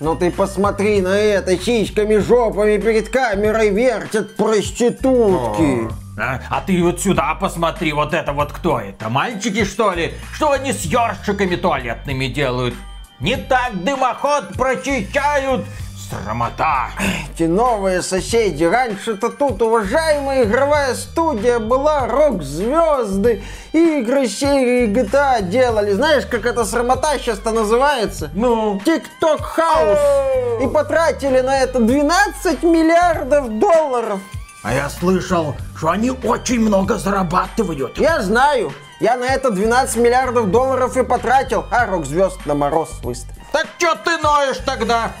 Ну ты посмотри на это, сиськами, жопами перед камерой вертят проститутки. А, а ты вот сюда посмотри, вот это вот кто это? Мальчики что ли? Что они с ёршиками туалетными делают? Не так дымоход прочищают, Срамота! Эти новые соседи. Раньше-то тут уважаемая игровая студия была, рок-звезды, игры серии GTA делали. Знаешь, как эта срамота сейчас-то называется? Ну? TikTok House. И потратили на это 12 миллиардов долларов. А я слышал, что они очень много зарабатывают. Я знаю. Я на это 12 миллиардов долларов и потратил, а рок-звезд на мороз выставил. Так что ты ноешь тогда?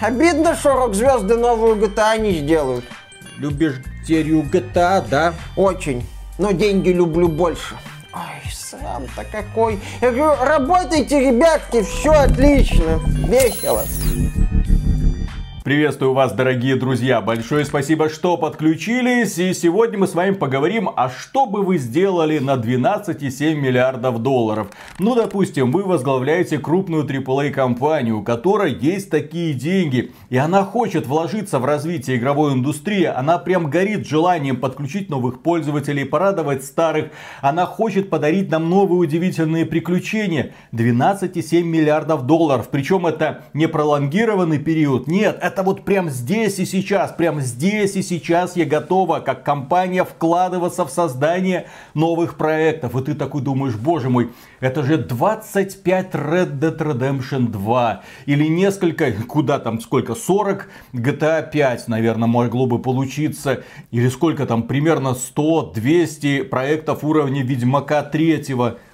Обидно, что рок-звезды новую GTA не сделают. Любишь серию GTA, да? Очень. Но деньги люблю больше. Ой, сам-то какой. Я говорю, работайте, ребятки, все отлично. Весело. Приветствую вас, дорогие друзья. Большое спасибо, что подключились. И сегодня мы с вами поговорим, а что бы вы сделали на 12,7 миллиардов долларов. Ну, допустим, вы возглавляете крупную AAA компанию, у которой есть такие деньги. И она хочет вложиться в развитие игровой индустрии. Она прям горит желанием подключить новых пользователей, порадовать старых. Она хочет подарить нам новые удивительные приключения. 12,7 миллиардов долларов. Причем это не пролонгированный период. Нет, это вот прям здесь и сейчас, прям здесь и сейчас я готова, как компания, вкладываться в создание новых проектов. И ты такой думаешь, боже мой, это же 25 Red Dead Redemption 2. Или несколько, куда там, сколько, 40 GTA 5, наверное, могло бы получиться. Или сколько там, примерно 100-200 проектов уровня Ведьмака 3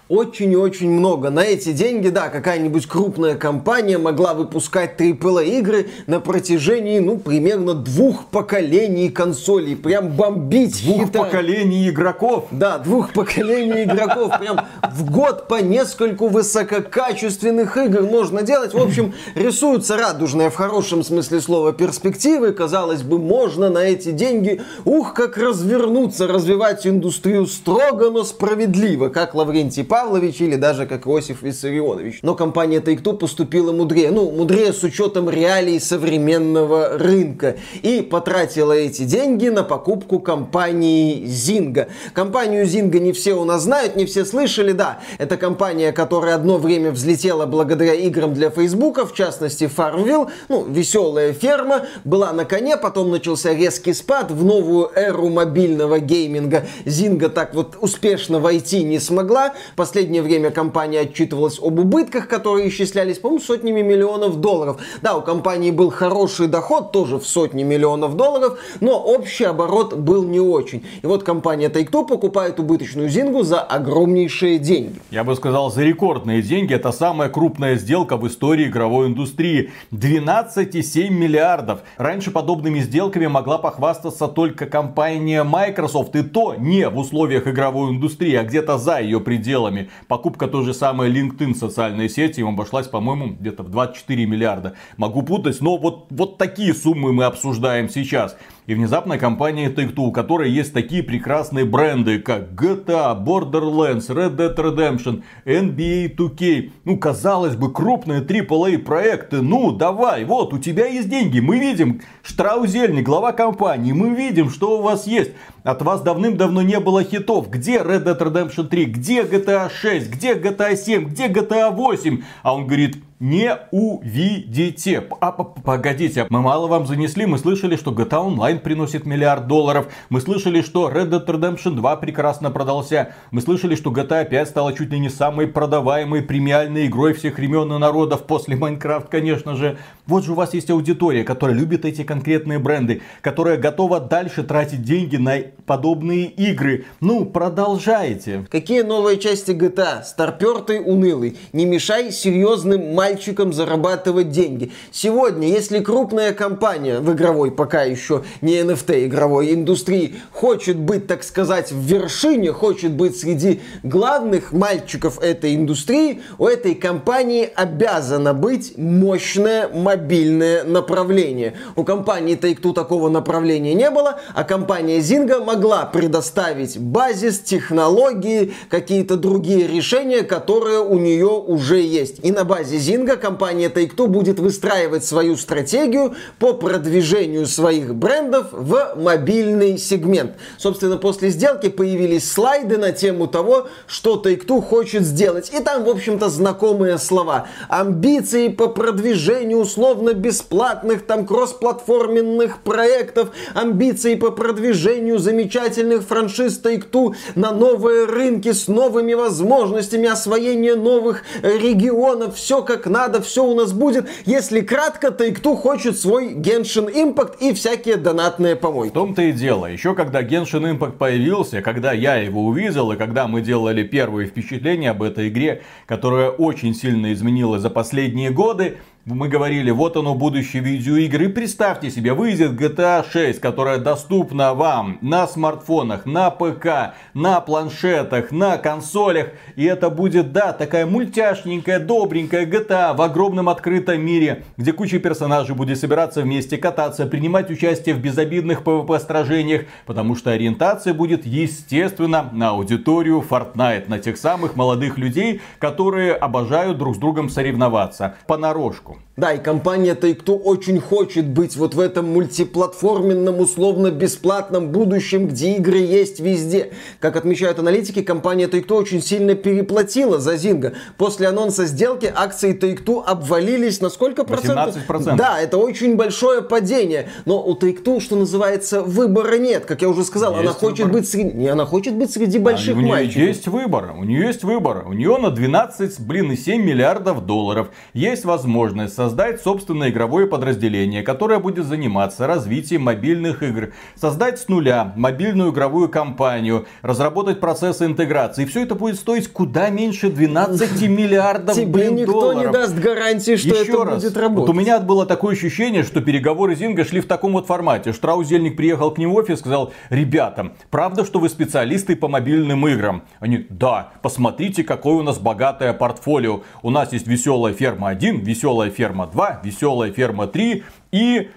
очень и очень много. На эти деньги, да, какая-нибудь крупная компания могла выпускать AAA игры на протяжении, ну, примерно двух поколений консолей. Прям бомбить. Двух хита... поколений игроков. Да, двух поколений игроков. Прям в год по нескольку высококачественных игр можно делать. В общем, рисуются радужные в хорошем смысле слова перспективы. Казалось бы, можно на эти деньги, ух, как развернуться, развивать индустрию строго, но справедливо, как Лаврентий Павлович или даже как Иосиф Виссарионович. Но компания Take-Two поступила мудрее. Ну, мудрее с учетом реалий современного рынка. И потратила эти деньги на покупку компании Zynga. Компанию Zynga не все у нас знают, не все слышали, да. Это компания, которая одно время взлетела благодаря играм для Фейсбука, в частности Farmville, ну, веселая ферма, была на коне, потом начался резкий спад в новую эру мобильного гейминга. Zynga так вот успешно войти не смогла, последнее время компания отчитывалась об убытках, которые исчислялись, по-моему, сотнями миллионов долларов. Да, у компании был хороший доход, тоже в сотни миллионов долларов, но общий оборот был не очень. И вот компания Take-Two покупает убыточную Зингу за огромнейшие деньги. Я бы сказал, за рекордные деньги. Это самая крупная сделка в истории игровой индустрии. 12,7 миллиардов. Раньше подобными сделками могла похвастаться только компания Microsoft. И то не в условиях игровой индустрии, а где-то за ее пределами рекламами. Покупка той же самой LinkedIn социальной сети им обошлась, по-моему, где-то в 24 миллиарда. Могу путать, но вот, вот такие суммы мы обсуждаем сейчас. И внезапно компания Take-Two, у которой есть такие прекрасные бренды, как GTA, Borderlands, Red Dead Redemption, NBA 2K. Ну, казалось бы, крупные AAA проекты. Ну, давай, вот, у тебя есть деньги. Мы видим, Штраузельник, глава компании, мы видим, что у вас есть. От вас давным-давно не было хитов. Где Red Dead Redemption 3? Где GTA 6? Где GTA 7? Где GTA 8? А он говорит, не увидите. А, погодите, мы мало вам занесли, мы слышали, что GTA Online приносит миллиард долларов, мы слышали, что Red Dead Redemption 2 прекрасно продался, мы слышали, что GTA 5 стала чуть ли не самой продаваемой премиальной игрой всех времен и народов после Майнкрафт, конечно же. Вот же у вас есть аудитория, которая любит эти конкретные бренды, которая готова дальше тратить деньги на подобные игры. Ну, продолжайте. Какие новые части GTA? Старпертый, унылый. Не мешай серьезным мальчикам зарабатывать деньги. Сегодня, если крупная компания в игровой, пока еще не NFT игровой индустрии, хочет быть, так сказать, в вершине, хочет быть среди главных мальчиков этой индустрии, у этой компании обязано быть мощное мобильное направление. У компании Take-Two такого направления не было, а компания Zynga могла предоставить базис, технологии, какие-то другие решения, которые у нее уже есть. И на базе Zynga Zynga компания Take-Two будет выстраивать свою стратегию по продвижению своих брендов в мобильный сегмент. Собственно, после сделки появились слайды на тему того, что Take-Two хочет сделать. И там, в общем-то, знакомые слова. Амбиции по продвижению условно-бесплатных, там, кроссплатформенных проектов, амбиции по продвижению замечательных франшиз Take-Two на новые рынки с новыми возможностями освоения новых регионов. Все как надо, все у нас будет. Если кратко, Take-Two хочет свой Genshin Impact и всякие донатные помойки. В том-то и дело. Еще когда Genshin Impact появился, когда я его увидел, и когда мы делали первые впечатления об этой игре, которая очень сильно изменилась за последние годы, мы говорили, вот оно будущее видеоигры. Представьте себе, выйдет GTA 6, которая доступна вам на смартфонах, на ПК, на планшетах, на консолях. И это будет, да, такая мультяшненькая, добренькая GTA в огромном открытом мире, где куча персонажей будет собираться вместе, кататься, принимать участие в безобидных PvP-сражениях, потому что ориентация будет, естественно, на аудиторию Fortnite, на тех самых молодых людей, которые обожают друг с другом соревноваться. Понарошку. Да, и компания Take-Two очень хочет быть вот в этом мультиплатформенном, условно-бесплатном будущем, где игры есть везде. Как отмечают аналитики, компания Take-Two очень сильно переплатила за Zynga. После анонса сделки акции Take-Two обвалились на сколько процентов? 18%. Да, это очень большое падение. Но у Take-Two, что называется, выбора нет. Как я уже сказал, Есть она хочет, выбор. быть среди... не, она хочет быть среди больших А у нее мальчиков. есть выбор, у нее есть выбор. У нее на 12, блин, и 7 миллиардов долларов есть возможность создать собственное игровое подразделение, которое будет заниматься развитием мобильных игр, создать с нуля мобильную игровую компанию, разработать процессы интеграции. И все это будет стоить куда меньше 12 миллиардов Тебе блин, никто долларов. не даст гарантии, что Еще это раз, будет вот работать. у меня было такое ощущение, что переговоры Зинга шли в таком вот формате. Штраузельник приехал к ним в офис и сказал, ребята, правда, что вы специалисты по мобильным играм? Они, да, посмотрите, какое у нас богатое портфолио. У нас есть веселая ферма 1, веселая ферма 2, веселая ферма 3 и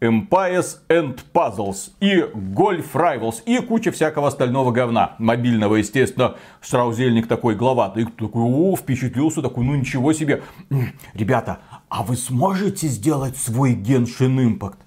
Empires and Puzzles и Golf Rivals и куча всякого остального говна. Мобильного, естественно, Штраузельник такой главатый. Такой, о, впечатлился, такой, ну ничего себе. Ребята, а вы сможете сделать свой Genshin Impact?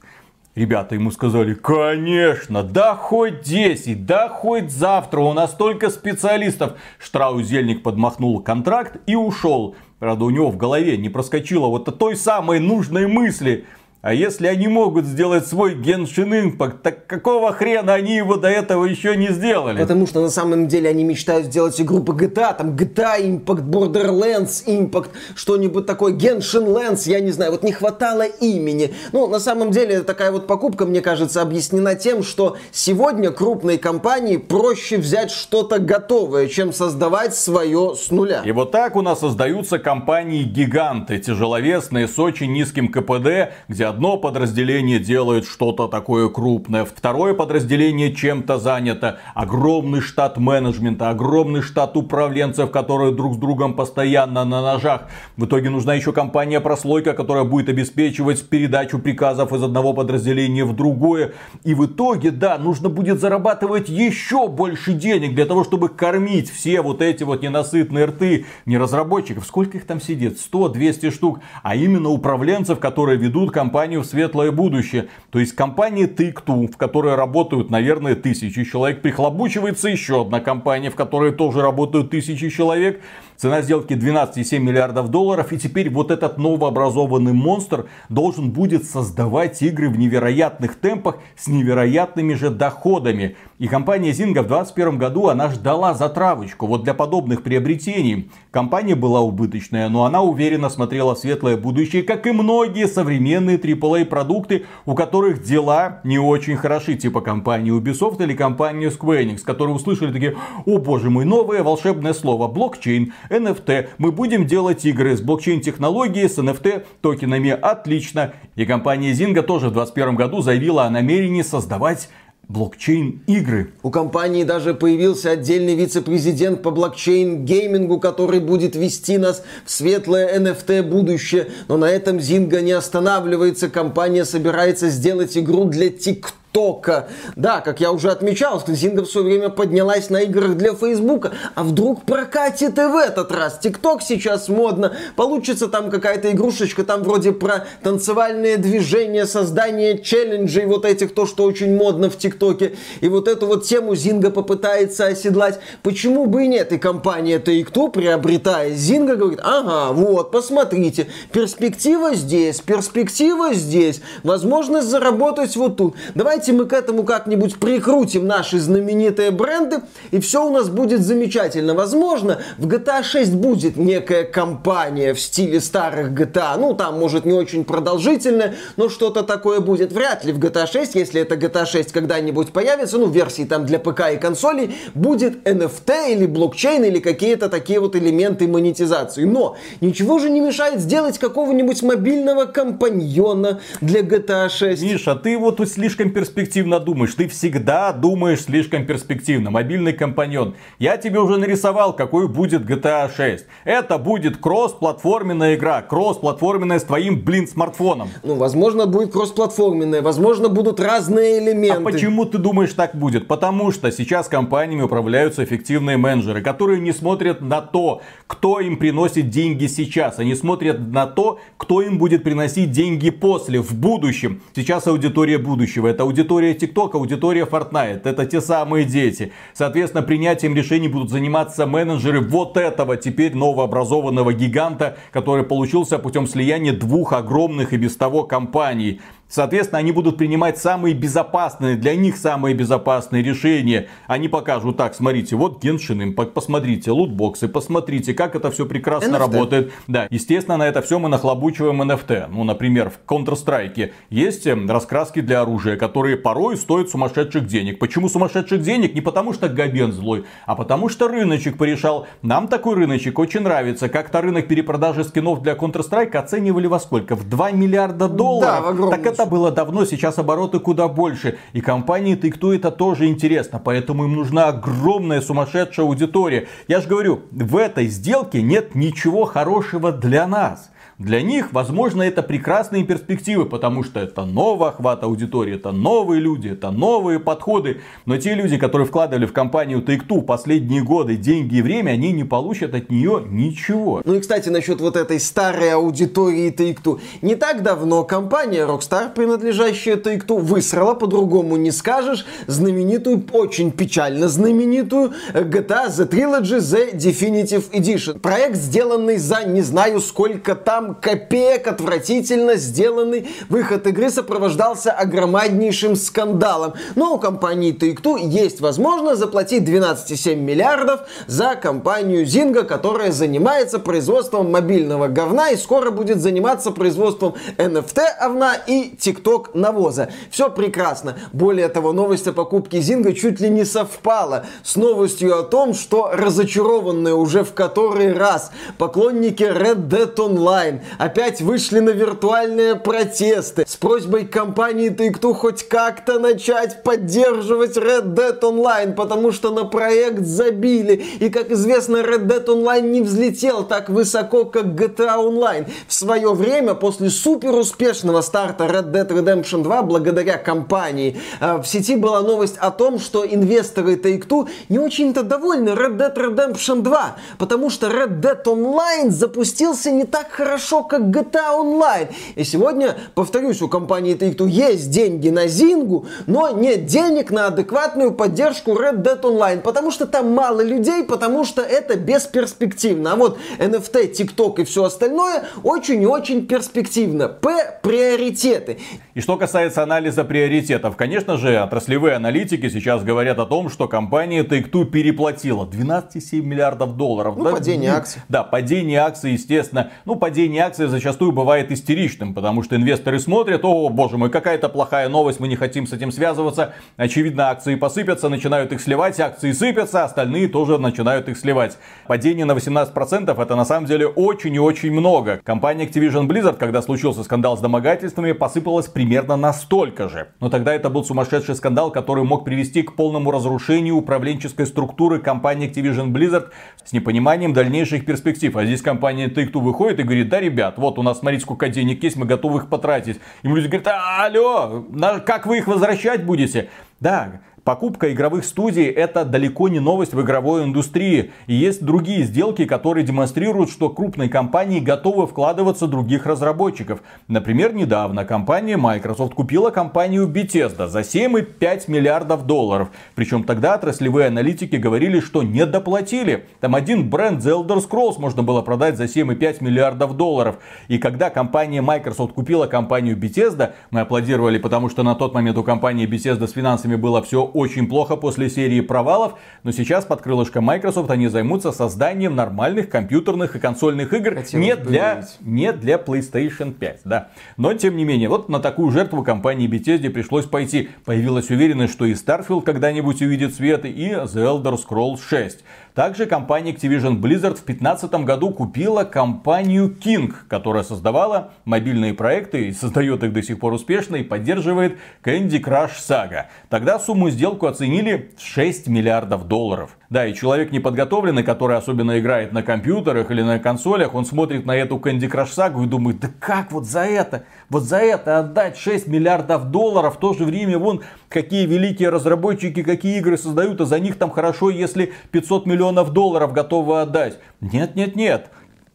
Ребята ему сказали, конечно, да хоть 10, да хоть завтра, у нас столько специалистов. Штраузельник подмахнул контракт и ушел. Правда, у него в голове не проскочило вот той самой нужной мысли. А если они могут сделать свой Genshin Impact, так какого хрена они его до этого еще не сделали? Потому что на самом деле они мечтают сделать игру по GTA, там GTA Impact, Borderlands Impact, что-нибудь такое, Genshin Lands, я не знаю, вот не хватало имени. Ну, на самом деле, такая вот покупка, мне кажется, объяснена тем, что сегодня крупной компании проще взять что-то готовое, чем создавать свое с нуля. И вот так у нас создаются компании-гиганты, тяжеловесные, с очень низким КПД, где одно подразделение делает что-то такое крупное, второе подразделение чем-то занято, огромный штат менеджмента, огромный штат управленцев, которые друг с другом постоянно на ножах. В итоге нужна еще компания-прослойка, которая будет обеспечивать передачу приказов из одного подразделения в другое. И в итоге, да, нужно будет зарабатывать еще больше денег для того, чтобы кормить все вот эти вот ненасытные рты не разработчиков. Сколько их там сидит? 100-200 штук. А именно управленцев, которые ведут компанию в светлое будущее. То есть компания Take-Two, в которой работают, наверное, тысячи человек, прихлобучивается еще одна компания, в которой тоже работают тысячи человек. Цена сделки 12,7 миллиардов долларов. И теперь вот этот новообразованный монстр должен будет создавать игры в невероятных темпах с невероятными же доходами. И компания Zynga в 2021 году она ждала затравочку. Вот для подобных приобретений компания была убыточная, но она уверенно смотрела в светлое будущее, как и многие современные AAA продукты, у которых дела не очень хороши, типа компании Ubisoft или компании Square Enix, которые услышали такие, о боже мой, новое волшебное слово, блокчейн, NFT, мы будем делать игры с блокчейн-технологией, с NFT токенами, отлично. И компания Zynga тоже в 2021 году заявила о намерении создавать блокчейн-игры. У компании даже появился отдельный вице-президент по блокчейн-геймингу, который будет вести нас в светлое NFT будущее. Но на этом Zynga не останавливается. Компания собирается сделать игру для TikTok. ТикТока. Да, как я уже отмечал, Зинга в свое время поднялась на играх для Фейсбука. А вдруг прокатит и в этот раз? ТикТок сейчас модно. Получится там какая-то игрушечка, там вроде про танцевальные движения, создание челленджей вот этих, то, что очень модно в ТикТоке. И вот эту вот тему Зинга попытается оседлать. Почему бы и нет? И компания Take-Two, приобретая Зинга, говорит, ага, вот, посмотрите, перспектива здесь, перспектива здесь, возможность заработать вот тут. Давайте мы к этому как-нибудь прикрутим наши знаменитые бренды, и все у нас будет замечательно. Возможно, в GTA 6 будет некая компания в стиле старых GTA, ну, там, может, не очень продолжительная, но что-то такое будет. Вряд ли в GTA 6, если это GTA 6 когда-нибудь появится, ну, версии там для ПК и консолей, будет NFT или блокчейн или какие-то такие вот элементы монетизации. Но ничего же не мешает сделать какого-нибудь мобильного компаньона для GTA 6. Миша, ты вот тут слишком перспективно думаешь. Ты всегда думаешь слишком перспективно. Мобильный компаньон. Я тебе уже нарисовал, какой будет GTA 6. Это будет кросс-платформенная игра. Кросс-платформенная с твоим, блин, смартфоном. Ну, возможно, будет кросс-платформенная. Возможно, будут разные элементы. А почему ты думаешь так будет? Потому что сейчас компаниями управляются эффективные менеджеры, которые не смотрят на то, кто им приносит деньги сейчас. Они смотрят на то, кто им будет приносить деньги после, в будущем. Сейчас аудитория будущего. Это аудитория TikTok, аудитория Fortnite. Это те самые дети. Соответственно, принятием решений будут заниматься менеджеры вот этого теперь новообразованного гиганта, который получился путем слияния двух огромных и без того компаний. Соответственно, они будут принимать самые безопасные, для них самые безопасные решения. Они покажут, так, смотрите, вот Genshin Impact, посмотрите, лутбоксы, посмотрите, как это все прекрасно NFT. работает. Да, естественно, на это все мы нахлобучиваем NFT. Ну, например, в Counter-Strike есть эм, раскраски для оружия, которые порой стоят сумасшедших денег. Почему сумасшедших денег? Не потому что Габен злой, а потому что рыночек порешал. Нам такой рыночек очень нравится. Как-то рынок перепродажи скинов для Counter-Strike оценивали во сколько? В 2 миллиарда долларов. Да, так это это было давно, сейчас обороты куда больше. И компании Take-Two это тоже интересно, поэтому им нужна огромная сумасшедшая аудитория. Я же говорю, в этой сделке нет ничего хорошего для нас. Для них, возможно, это прекрасные перспективы, потому что это новый охват аудитории, это новые люди, это новые подходы. Но те люди, которые вкладывали в компанию Take-Two последние годы деньги и время, они не получат от нее ничего. Ну и, кстати, насчет вот этой старой аудитории Take-Two. Не так давно компания Rockstar, принадлежащая Take-Two, высрала, по-другому не скажешь, знаменитую, очень печально знаменитую GTA The Trilogy The Definitive Edition. Проект, сделанный за не знаю сколько там копеек отвратительно сделанный выход игры сопровождался огромнейшим скандалом. Но у компании Take-Two есть возможность заплатить 12,7 миллиардов за компанию Zynga, которая занимается производством мобильного говна и скоро будет заниматься производством NFT овна и TikTok навоза. Все прекрасно. Более того, новость о покупке Zynga чуть ли не совпала с новостью о том, что разочарованные уже в который раз поклонники Red Dead Online опять вышли на виртуальные протесты с просьбой компании Take-Two хоть как-то начать поддерживать Red Dead Online, потому что на проект забили. И, как известно, Red Dead Online не взлетел так высоко, как GTA Online. В свое время, после супер успешного старта Red Dead Redemption 2, благодаря компании, э, в сети была новость о том, что инвесторы Take-Two не очень-то довольны Red Dead Redemption 2, потому что Red Dead Online запустился не так хорошо, хорошо, как GTA Online. И сегодня, повторюсь, у компании Take-Two есть деньги на Зингу, но нет денег на адекватную поддержку Red Dead Online, потому что там мало людей, потому что это бесперспективно. А вот NFT, TikTok и все остальное очень и очень перспективно. П – приоритеты. И что касается анализа приоритетов, конечно же, отраслевые аналитики сейчас говорят о том, что компания Take-Two переплатила 12,7 миллиардов долларов. Ну, да, падение акций. Да, падение акций, естественно. Ну, падение акции зачастую бывает истеричным, потому что инвесторы смотрят, о боже мой, какая-то плохая новость, мы не хотим с этим связываться. Очевидно, акции посыпятся, начинают их сливать, акции сыпятся, остальные тоже начинают их сливать. Падение на 18% это на самом деле очень и очень много. Компания Activision Blizzard, когда случился скандал с домогательствами, посыпалась примерно настолько же. Но тогда это был сумасшедший скандал, который мог привести к полному разрушению управленческой структуры компании Activision Blizzard с непониманием дальнейших перспектив. А здесь компания Take-Two выходит и говорит, да ребят, вот у нас, смотрите, сколько денег есть, мы готовы их потратить. Ему люди говорят, а, алло, как вы их возвращать будете? Да, Покупка игровых студий это далеко не новость в игровой индустрии. И есть другие сделки, которые демонстрируют, что крупные компании готовы вкладываться в других разработчиков. Например, недавно компания Microsoft купила компанию Bethesda за 7,5 миллиардов долларов. Причем тогда отраслевые аналитики говорили, что не доплатили. Там один бренд The Elder Scrolls можно было продать за 7,5 миллиардов долларов. И когда компания Microsoft купила компанию Bethesda, мы аплодировали, потому что на тот момент у компании Bethesda с финансами было все очень плохо после серии провалов, но сейчас под крылышком Microsoft они займутся созданием нормальных компьютерных и консольных игр не для, не для PlayStation 5, да. Но тем не менее, вот на такую жертву компании Bethesda пришлось пойти. Появилась уверенность, что и Starfield когда-нибудь увидит свет, и The Elder Scrolls 6. Также компания Activision Blizzard в 2015 году купила компанию King, которая создавала мобильные проекты и создает их до сих пор успешно и поддерживает Candy Crush Saga. Тогда сумму сделку оценили в 6 миллиардов долларов. Да, и человек неподготовленный, который особенно играет на компьютерах или на консолях, он смотрит на эту Candy Crush сагу и думает, да как вот за это, вот за это отдать 6 миллиардов долларов, в то же время вон какие великие разработчики, какие игры создают, а за них там хорошо, если 500 миллионов долларов готовы отдать. Нет, нет, нет.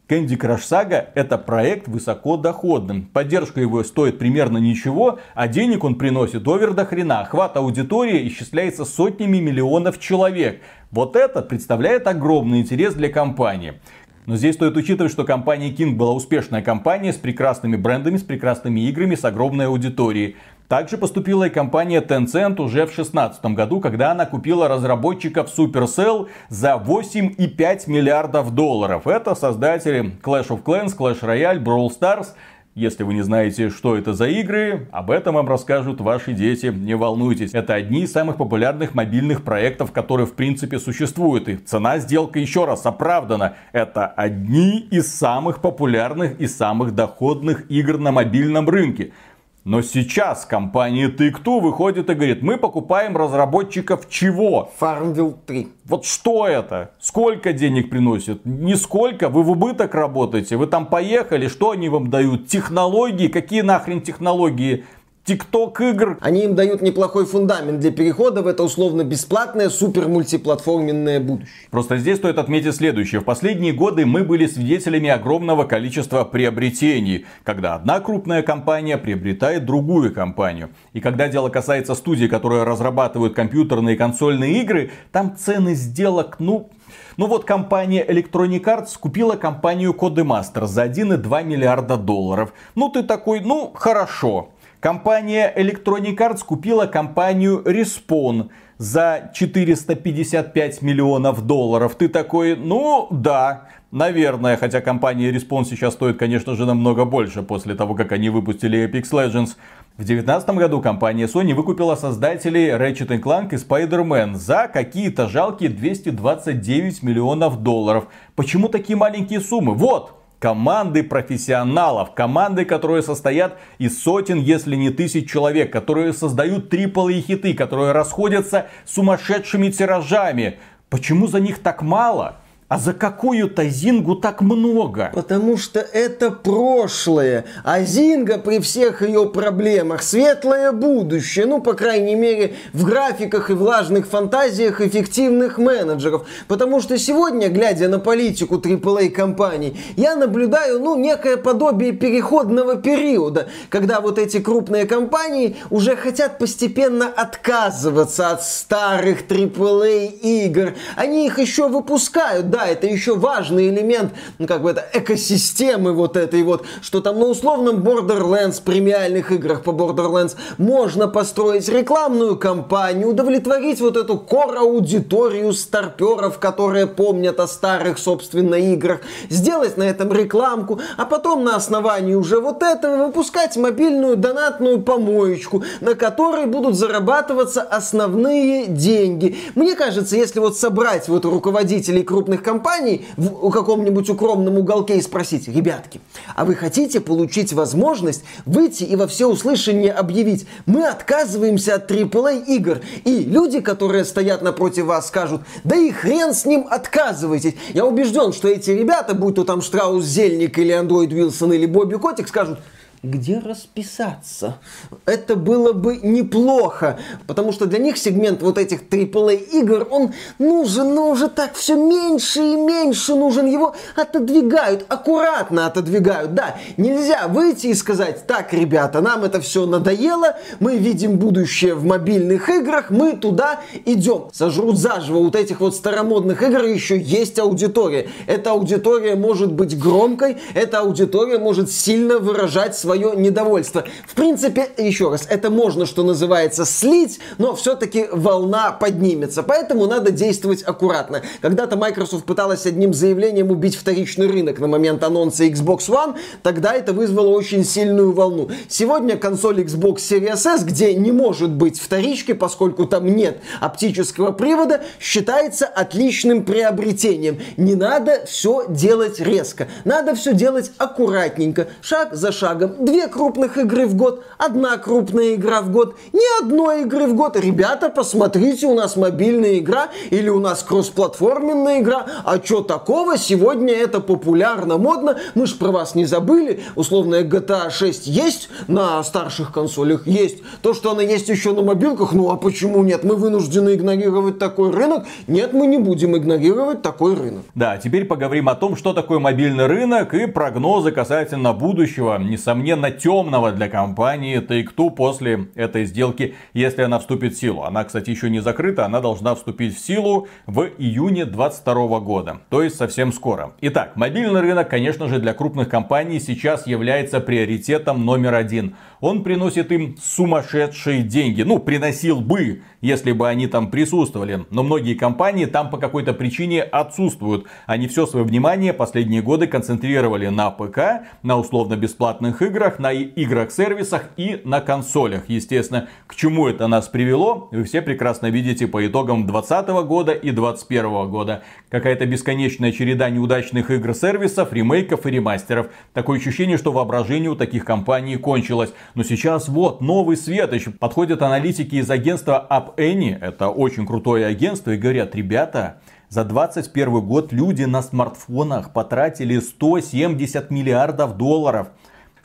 Candy Crush Saga это проект высокодоходным. Поддержка его стоит примерно ничего, а денег он приносит овер до хрена. Охват аудитории исчисляется сотнями миллионов человек. Вот это представляет огромный интерес для компании. Но здесь стоит учитывать, что компания King была успешная компания с прекрасными брендами, с прекрасными играми, с огромной аудиторией. Также поступила и компания Tencent уже в 2016 году, когда она купила разработчиков Supercell за 8,5 миллиардов долларов. Это создатели Clash of Clans, Clash Royale, Brawl Stars. Если вы не знаете, что это за игры, об этом вам расскажут ваши дети, не волнуйтесь. Это одни из самых популярных мобильных проектов, которые в принципе существуют. И цена сделки еще раз оправдана. Это одни из самых популярных и самых доходных игр на мобильном рынке. Но сейчас компания Take-Two выходит и говорит, мы покупаем разработчиков чего? Farmville 3. Вот что это? Сколько денег приносит? Нисколько, вы в убыток работаете, вы там поехали, что они вам дают? Технологии? Какие нахрен технологии? Тикток игр. Они им дают неплохой фундамент для перехода в это условно бесплатное супер мультиплатформенное будущее. Просто здесь стоит отметить следующее. В последние годы мы были свидетелями огромного количества приобретений, когда одна крупная компания приобретает другую компанию. И когда дело касается студий, которые разрабатывают компьютерные и консольные игры, там цены сделок, ну, ну вот компания Electronic Arts купила компанию Codemaster за 1,2 миллиарда долларов. Ну ты такой, ну хорошо. Компания Electronic Arts купила компанию Respawn за 455 миллионов долларов. Ты такой, ну да, наверное, хотя компания Respawn сейчас стоит, конечно же, намного больше после того, как они выпустили Apex Legends. В 2019 году компания Sony выкупила создателей Ratchet Clank и Spider-Man за какие-то жалкие 229 миллионов долларов. Почему такие маленькие суммы? Вот, команды профессионалов, команды, которые состоят из сотен, если не тысяч человек, которые создают триплы хиты, которые расходятся сумасшедшими тиражами. Почему за них так мало? А за какую-то Зингу так много? Потому что это прошлое. А Зинга при всех ее проблемах светлое будущее. Ну, по крайней мере, в графиках и влажных фантазиях эффективных менеджеров. Потому что сегодня, глядя на политику AAA компаний, я наблюдаю, ну, некое подобие переходного периода, когда вот эти крупные компании уже хотят постепенно отказываться от старых AAA игр. Они их еще выпускают, да, это еще важный элемент, ну, как бы это экосистемы вот этой вот, что там на условном Borderlands, премиальных играх по Borderlands, можно построить рекламную кампанию, удовлетворить вот эту кор-аудиторию старперов, которые помнят о старых, собственно, играх, сделать на этом рекламку, а потом на основании уже вот этого выпускать мобильную донатную помоечку, на которой будут зарабатываться основные деньги. Мне кажется, если вот собрать вот руководителей крупных компании в каком-нибудь укромном уголке и спросить, ребятки, а вы хотите получить возможность выйти и во всеуслышание объявить, мы отказываемся от AAA игр. И люди, которые стоят напротив вас, скажут, да и хрен с ним отказывайтесь. Я убежден, что эти ребята, будь то там Штраус Зельник или Андроид Вилсон или Бобби Котик, скажут, где расписаться. Это было бы неплохо, потому что для них сегмент вот этих AAA игр, он нужен, но уже так все меньше и меньше нужен. Его отодвигают, аккуратно отодвигают. Да, нельзя выйти и сказать, так, ребята, нам это все надоело, мы видим будущее в мобильных играх, мы туда идем. Сожрут заживо вот этих вот старомодных игр еще есть аудитория. Эта аудитория может быть громкой, эта аудитория может сильно выражать свое недовольство. В принципе, еще раз, это можно, что называется, слить, но все-таки волна поднимется. Поэтому надо действовать аккуратно. Когда-то Microsoft пыталась одним заявлением убить вторичный рынок на момент анонса Xbox One, тогда это вызвало очень сильную волну. Сегодня консоль Xbox Series S, где не может быть вторички, поскольку там нет оптического привода, считается отличным приобретением. Не надо все делать резко. Надо все делать аккуратненько, шаг за шагом две крупных игры в год, одна крупная игра в год, ни одной игры в год. Ребята, посмотрите, у нас мобильная игра или у нас кроссплатформенная игра. А что такого? Сегодня это популярно, модно. Мы ж про вас не забыли. Условная GTA 6 есть на старших консолях? Есть. То, что она есть еще на мобилках, ну а почему нет? Мы вынуждены игнорировать такой рынок? Нет, мы не будем игнорировать такой рынок. Да, теперь поговорим о том, что такое мобильный рынок и прогнозы касательно будущего. Несомненно, несомненно, темного для компании Take-Two после этой сделки, если она вступит в силу. Она, кстати, еще не закрыта, она должна вступить в силу в июне 2022 года, то есть совсем скоро. Итак, мобильный рынок, конечно же, для крупных компаний сейчас является приоритетом номер один. Он приносит им сумасшедшие деньги. Ну, приносил бы, если бы они там присутствовали. Но многие компании там по какой-то причине отсутствуют. Они все свое внимание последние годы концентрировали на ПК, на условно-бесплатных играх, играх, на играх-сервисах и на консолях. Естественно, к чему это нас привело, вы все прекрасно видите по итогам 2020 года и 2021 года. Какая-то бесконечная череда неудачных игр-сервисов, ремейков и ремастеров. Такое ощущение, что воображение у таких компаний кончилось. Но сейчас вот новый светоч. Подходят аналитики из агентства App Annie, это очень крутое агентство, и говорят, ребята, за 2021 год люди на смартфонах потратили 170 миллиардов долларов.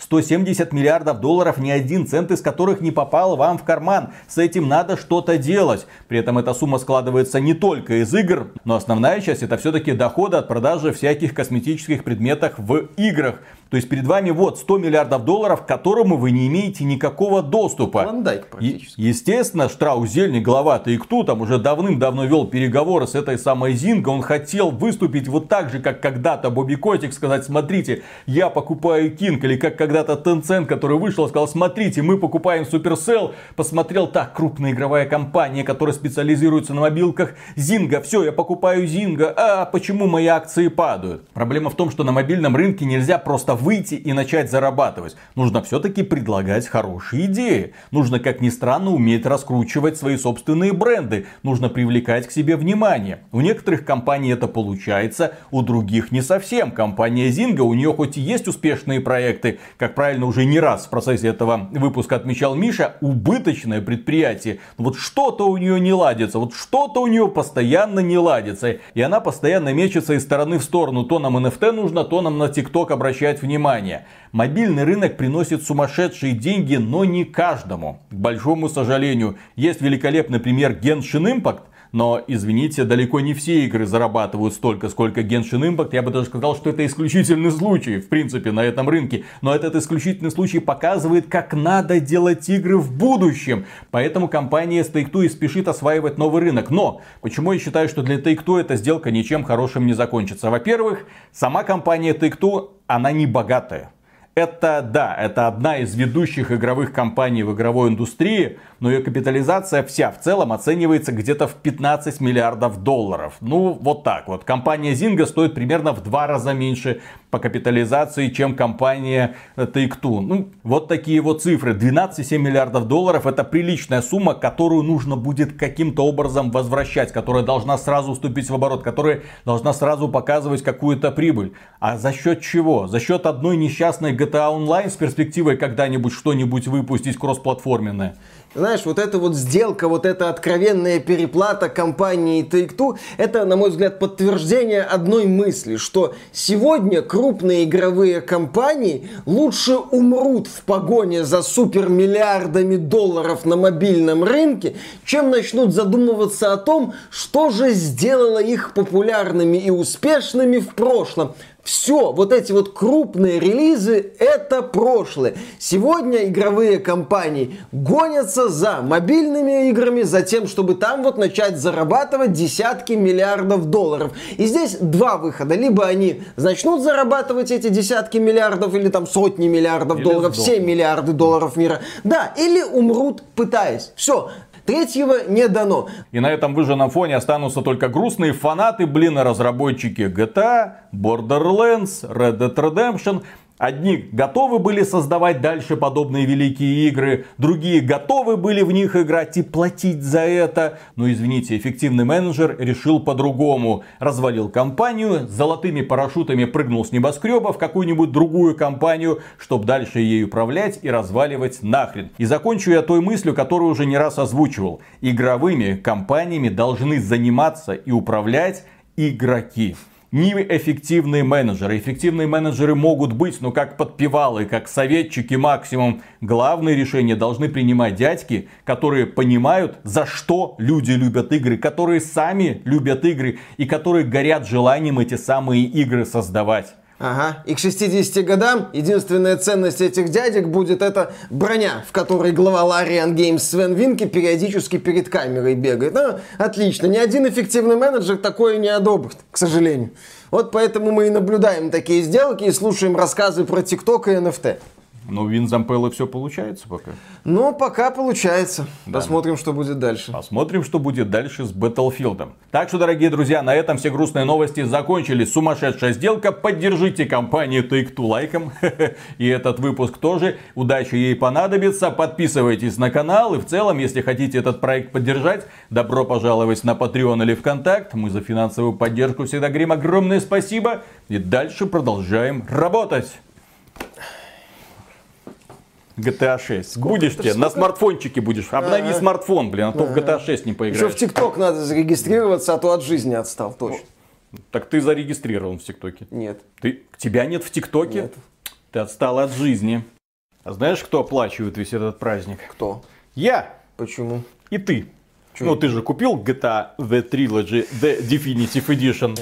170 миллиардов долларов, ни один цент из которых не попал вам в карман. С этим надо что-то делать. При этом эта сумма складывается не только из игр, но основная часть это все-таки доходы от продажи всяких косметических предметов в играх. То есть перед вами вот 100 миллиардов долларов, к которому вы не имеете никакого доступа. Клондайк практически. Е- естественно, Штраус Зельник, глава кто там уже давным-давно вел переговоры с этой самой Зинго. Он хотел выступить вот так же, как когда-то Бобби Котик, сказать, смотрите, я покупаю Кинг. Или как когда-то Tencent, который вышел и сказал, смотрите, мы покупаем Supercell. Посмотрел, так, крупная игровая компания, которая специализируется на мобилках. Зинга, все, я покупаю Зинга. А почему мои акции падают? Проблема в том, что на мобильном рынке нельзя просто выйти и начать зарабатывать. Нужно все-таки предлагать хорошие идеи. Нужно, как ни странно, уметь раскручивать свои собственные бренды. Нужно привлекать к себе внимание. У некоторых компаний это получается, у других не совсем. Компания Zynga, у нее хоть и есть успешные проекты, как правильно уже не раз в процессе этого выпуска отмечал Миша, убыточное предприятие. Вот что-то у нее не ладится, вот что-то у нее постоянно не ладится. И она постоянно мечется из стороны в сторону. То нам NFT нужно, то нам на ТикТок обращать внимание внимание. Мобильный рынок приносит сумасшедшие деньги, но не каждому. К большому сожалению, есть великолепный пример Genshin Impact, но, извините, далеко не все игры зарабатывают столько, сколько Genshin Impact. Я бы даже сказал, что это исключительный случай, в принципе, на этом рынке. Но этот исключительный случай показывает, как надо делать игры в будущем. Поэтому компания Take-Two и спешит осваивать новый рынок. Но, почему я считаю, что для Take-Two эта сделка ничем хорошим не закончится? Во-первых, сама компания Take-Two, она не богатая. Это, да, это одна из ведущих игровых компаний в игровой индустрии, но ее капитализация вся в целом оценивается где-то в 15 миллиардов долларов. Ну, вот так вот. Компания Zynga стоит примерно в два раза меньше по капитализации, чем компания Take-Two. Ну, вот такие вот цифры. 12,7 миллиардов долларов это приличная сумма, которую нужно будет каким-то образом возвращать, которая должна сразу вступить в оборот, которая должна сразу показывать какую-то прибыль. А за счет чего? За счет одной несчастной GTA Online с перспективой когда-нибудь что-нибудь выпустить кроссплатформенное. Знаешь, вот эта вот сделка, вот эта откровенная переплата компании Take-Two, это, на мой взгляд, подтверждение одной мысли, что сегодня крупные игровые компании лучше умрут в погоне за супермиллиардами долларов на мобильном рынке, чем начнут задумываться о том, что же сделало их популярными и успешными в прошлом. Все, вот эти вот крупные релизы, это прошлое. Сегодня игровые компании гонятся за мобильными играми, за тем, чтобы там вот начать зарабатывать десятки миллиардов долларов. И здесь два выхода. Либо они начнут зарабатывать эти десятки миллиардов или там сотни миллиардов Или долларов, сдохнут. все миллиарды долларов мира. Да, или умрут пытаясь. Все. Третьего не дано. И на этом выжженном фоне останутся только грустные фанаты, блин, разработчики GTA, Borderlands, Red Dead Redemption. Одни готовы были создавать дальше подобные великие игры, другие готовы были в них играть и платить за это. Но извините, эффективный менеджер решил по-другому. Развалил компанию, с золотыми парашютами прыгнул с небоскреба в какую-нибудь другую компанию, чтобы дальше ей управлять и разваливать нахрен. И закончу я той мыслью, которую уже не раз озвучивал. Игровыми компаниями должны заниматься и управлять игроки не эффективные менеджеры. Эффективные менеджеры могут быть, но как подпевалы, как советчики максимум. Главные решения должны принимать дядьки, которые понимают, за что люди любят игры, которые сами любят игры и которые горят желанием эти самые игры создавать. Ага. И к 60 годам единственная ценность этих дядек будет это броня, в которой глава Larian Games Свен Винки периодически перед камерой бегает. Ну, отлично. Ни один эффективный менеджер такое не одобрит, к сожалению. Вот поэтому мы и наблюдаем такие сделки и слушаем рассказы про ТикТок и NFT. Но у Винзампелла все получается пока. Но пока получается. Посмотрим, что будет дальше. Посмотрим, что будет дальше с Battlefield. Так что, дорогие друзья, на этом все грустные новости закончились. Сумасшедшая сделка. Поддержите компанию Take-Two лайком. И этот выпуск тоже. Удачи ей понадобится. Подписывайтесь на канал. И в целом, если хотите этот проект поддержать, добро пожаловать на Patreon или ВКонтакт. Мы за финансовую поддержку всегда говорим огромное спасибо. И дальше продолжаем работать. GTA 6. будешь тебе, на смартфончике будешь. Обнови Ага. смартфон, блин, а то в GTA 6 не Еще в поиграешь. ТикТок надо зарегистрироваться, а то от жизни отстал. Точно. Так ты зарегистрирован в ТикТоке. Нет. Ты, тебя нет в ТикТоке? Нет. Ты отстал от жизни. А знаешь, кто оплачивает весь этот праздник? Кто? Я Почему? и ты. Чё? Ну, ты же купил GTA The Trilogy The Definitive Edition.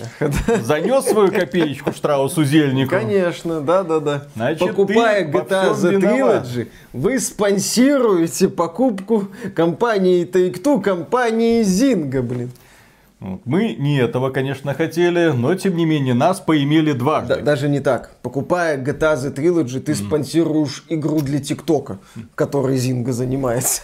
Занес свою копеечку Штраусу Зельнику. Конечно, да-да-да. Покупая GTA The виноват. Trilogy, вы спонсируете покупку компании Take-Two, компании Zynga, блин. Вот. Мы не этого, конечно, хотели, но тем не менее нас поимели дважды. Да- даже не так. Покупая GTA The Trilogy, ты спонсируешь игру для ТикТока, которой Zynga занимается.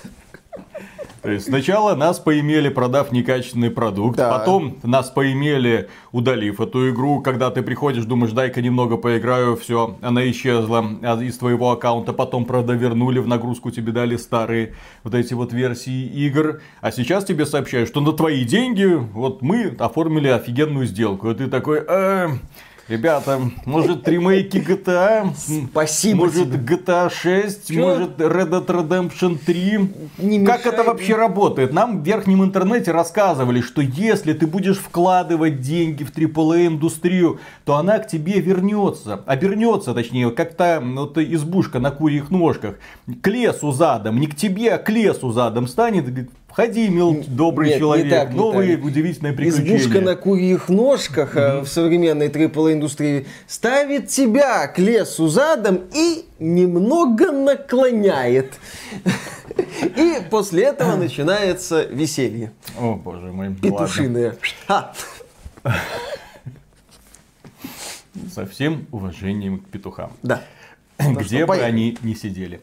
То есть сначала нас поимели, продав некачественный продукт, Да. потом нас поимели, удалив эту игру, когда ты приходишь, думаешь, дай-ка немного поиграю, все, она исчезла а из твоего аккаунта, потом, правда, вернули, в нагрузку тебе дали старые вот эти вот версии игр, а сейчас тебе сообщают, что на твои деньги вот мы оформили офигенную сделку, и ты такой, «Э, Ребята, может ремейки GTA? Спасибо Может тебе. GTA 6? Чё? Может Red Dead Redemption 3? Не как мешай это вообще мне. работает? Нам в верхнем интернете рассказывали, что если ты будешь вкладывать деньги в AAA индустрию, то она к тебе вернется. Обернется, точнее, как та вот, избушка на курьих ножках. К лесу задом. Не к тебе, а к лесу задом станет. и говорит, Входи, мил добрый Нет, не человек. так, Новые Виталий. удивительные приключения. Избушка на курьих ножках э, в современной AAA индустрии ставит тебя к лесу задом и немного наклоняет. И после этого начинается веселье. О, боже мой. Петушиное. Со всем уважением к петухам. Да. где бы они ни сидели.